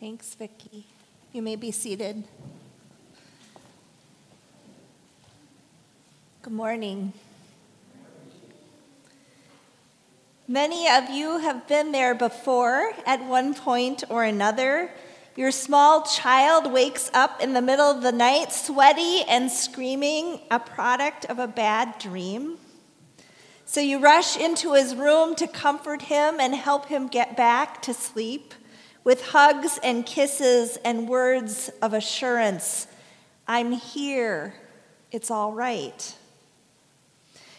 Thanks, Vicki. You may be seated. Good morning. Many of you have been there before at one point or another. Your small child wakes up in the middle of the night, sweaty and screaming, a product of a bad dream. So you rush into his room to comfort him and help him get back to sleep with hugs and kisses and words of assurance I'm here, it's all right.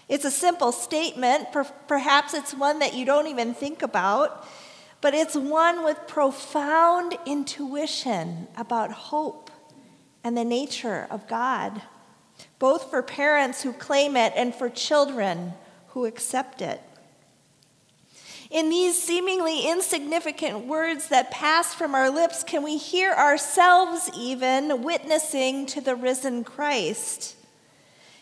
It's a simple statement, perhaps it's one that you don't even think about but it's one with profound intuition about hope and the nature of God, both for parents who claim it and for children who accept it. In these seemingly insignificant words that pass from our lips, can we hear ourselves even witnessing to the risen Christ?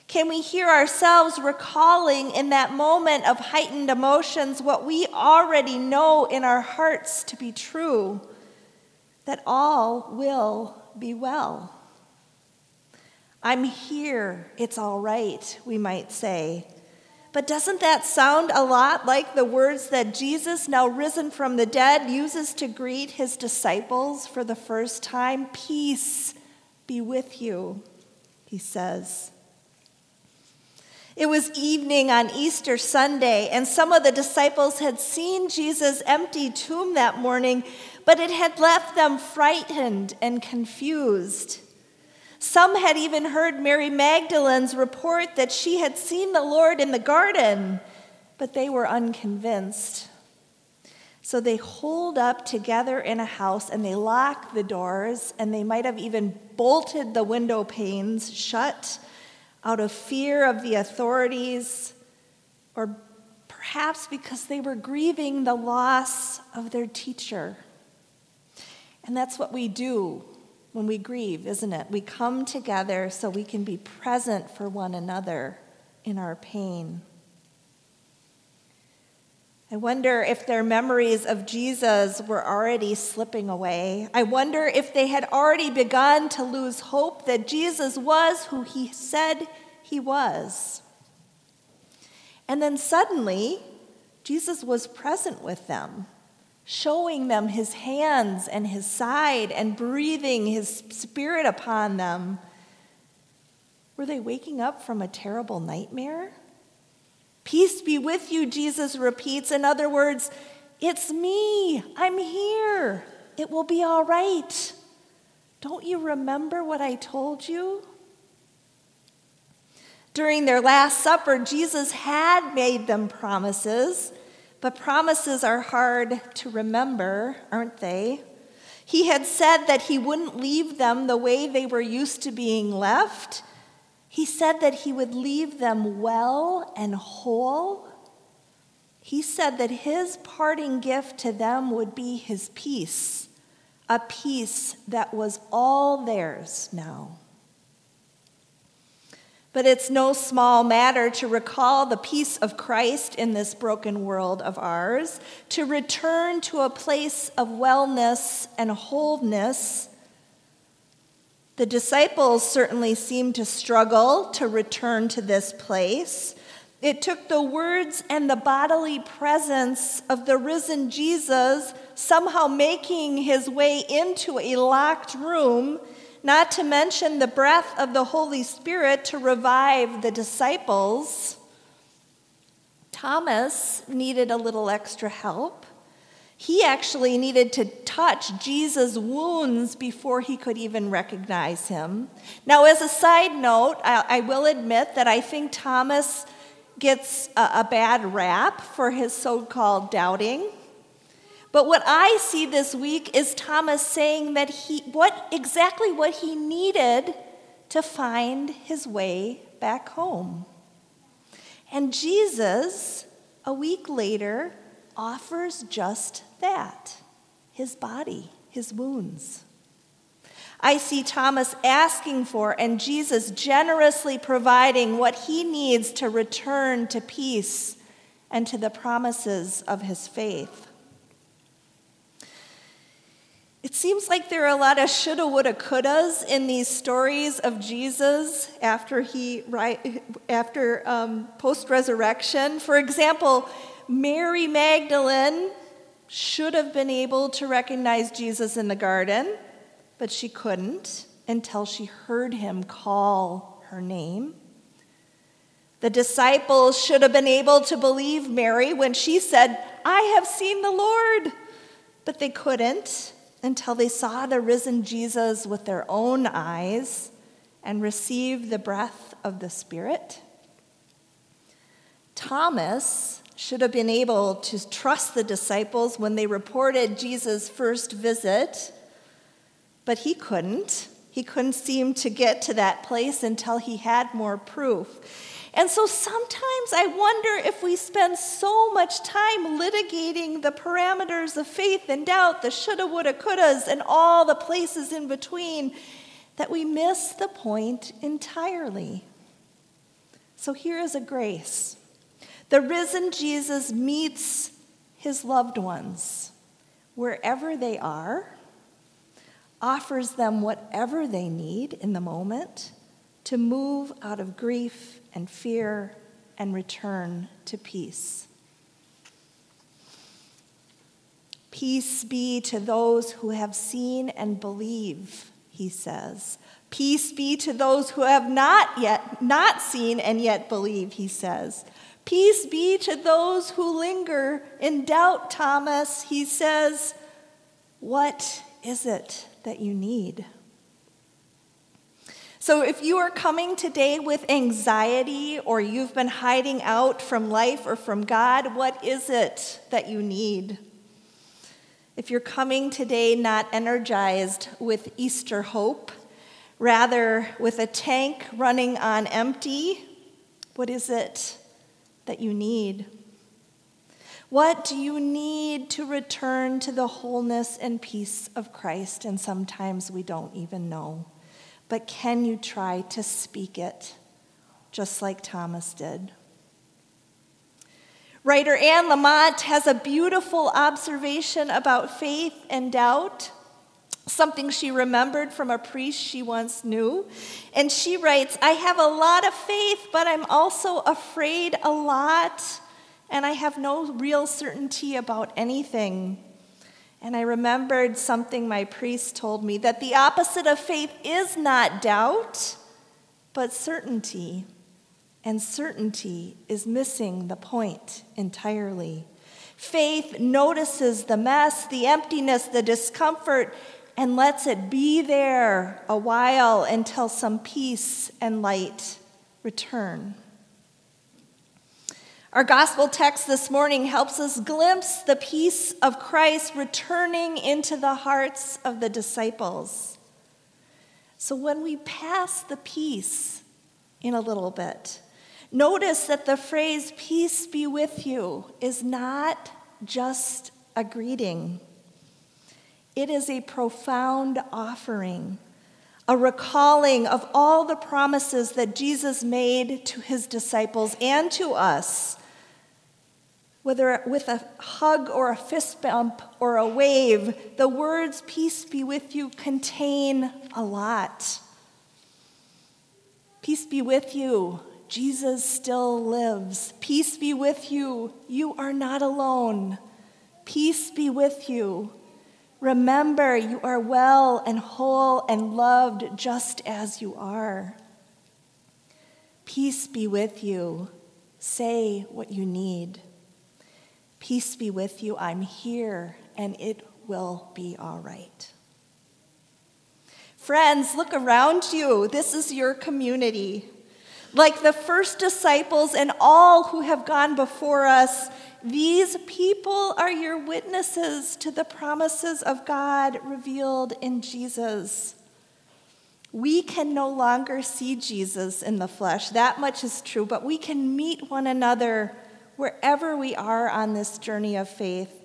Can we hear ourselves recalling in that moment of heightened emotions what we already know in our hearts to be true that all will be well? I'm here, it's all right, we might say. But doesn't that sound a lot like the words that Jesus, now risen from the dead, uses to greet his disciples for the first time? Peace be with you, he says. It was evening on Easter Sunday, and some of the disciples had seen Jesus' empty tomb that morning, but it had left them frightened and confused. Some had even heard Mary Magdalene's report that she had seen the Lord in the garden, but they were unconvinced. So they holed up together in a house and they locked the doors, and they might have even bolted the window panes shut out of fear of the authorities, or perhaps because they were grieving the loss of their teacher. And that's what we do when we grieve, isn't it? We come together so we can be present for one another in our pain. I wonder if their memories of Jesus were already slipping away. I wonder if they had already begun to lose hope that Jesus was who he said he was. And then suddenly, Jesus was present with them, showing them his hands and his side and breathing his spirit upon them. Were they waking up from a terrible nightmare? Peace be with you, Jesus repeats. In other words, It's me. I'm here. It will be all right. Don't you remember what I told you? During their Last Supper, Jesus had made them promises, but promises are hard to remember, aren't they? He had said that he wouldn't leave them the way they were used to being left. He said that he would leave them well and whole. He said that his parting gift to them would be his peace, a peace that was all theirs now. But it's no small matter to recall the peace of Christ in this broken world of ours, to return to a place of wellness and wholeness. The disciples certainly seemed to struggle to return to this place. It took the words and the bodily presence of the risen Jesus somehow making his way into a locked room not to mention the breath of the Holy Spirit to revive the disciples. Thomas needed a little extra help. He actually needed to touch Jesus' wounds before he could even recognize him. Now, as a side note, I, I will admit that I think Thomas gets a, a bad rap for his so called doubting. But what I see this week is Thomas saying that he what exactly what he needed to find his way back home. And Jesus, a week later, offers just that his body, his wounds. I see Thomas asking for and Jesus generously providing what he needs to return to peace and to the promises of his faith. It seems like there are a lot of shoulda, woulda, couldas in these stories of Jesus after he after um, post resurrection. For example, Mary Magdalene should have been able to recognize Jesus in the garden, but she couldn't until she heard him call her name. The disciples should have been able to believe Mary when she said, I have seen the Lord, but they couldn't until they saw the risen Jesus with their own eyes and received the breath of the Spirit. Thomas should have been able to trust the disciples when they reported Jesus' first visit, but he couldn't. He couldn't seem to get to that place until he had more proof. And so sometimes I wonder if we spend so much time litigating the parameters of faith and doubt, the shoulda, woulda, couldas, and all the places in between, that we miss the point entirely. So here is a grace the risen Jesus meets his loved ones wherever they are, offers them whatever they need in the moment to move out of grief and fear and return to peace. Peace be to those who have seen and believe, he says. Peace be to those who have not yet not seen and yet believe, he says. Peace be to those who linger in doubt, Thomas, he says. What is it that you need? So, if you are coming today with anxiety or you've been hiding out from life or from God, what is it that you need? If you're coming today not energized with Easter hope, rather with a tank running on empty, what is it that you need? What do you need to return to the wholeness and peace of Christ? And sometimes we don't even know but can you try to speak it just like Thomas did? Writer Anne Lamott has a beautiful observation about faith and doubt, something she remembered from a priest she once knew. And she writes I have a lot of faith, but I'm also afraid a lot, and I have no real certainty about anything. And I remembered something my priest told me that the opposite of faith is not doubt, but certainty. And certainty is missing the point entirely. Faith notices the mess, the emptiness, the discomfort, and lets it be there a while until some peace and light return. Our gospel text this morning helps us glimpse the peace of Christ returning into the hearts of the disciples. So when we pass the peace in a little bit, notice that the phrase, peace be with you, is not just a greeting. It is a profound offering, a recalling of all the promises that Jesus made to his disciples and to us. Whether with a hug or a fist bump or a wave, the words, Peace be with you, contain a lot. Peace be with you. Jesus still lives. Peace be with you. You are not alone. Peace be with you. Remember, you are well and whole and loved just as you are. Peace be with you. Say what you need. Peace be with you. I'm here and it will be all right. Friends, look around you. This is your community. Like the first disciples and all who have gone before us, these people are your witnesses to the promises of God revealed in Jesus. We can no longer see Jesus in the flesh, that much is true, but we can meet one another wherever we are on this journey of faith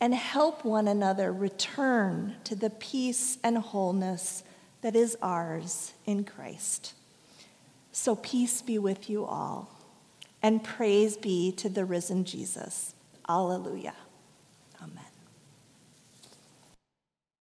and help one another return to the peace and wholeness that is ours in Christ. So, peace be with you all and praise be to the risen Jesus. Alleluia.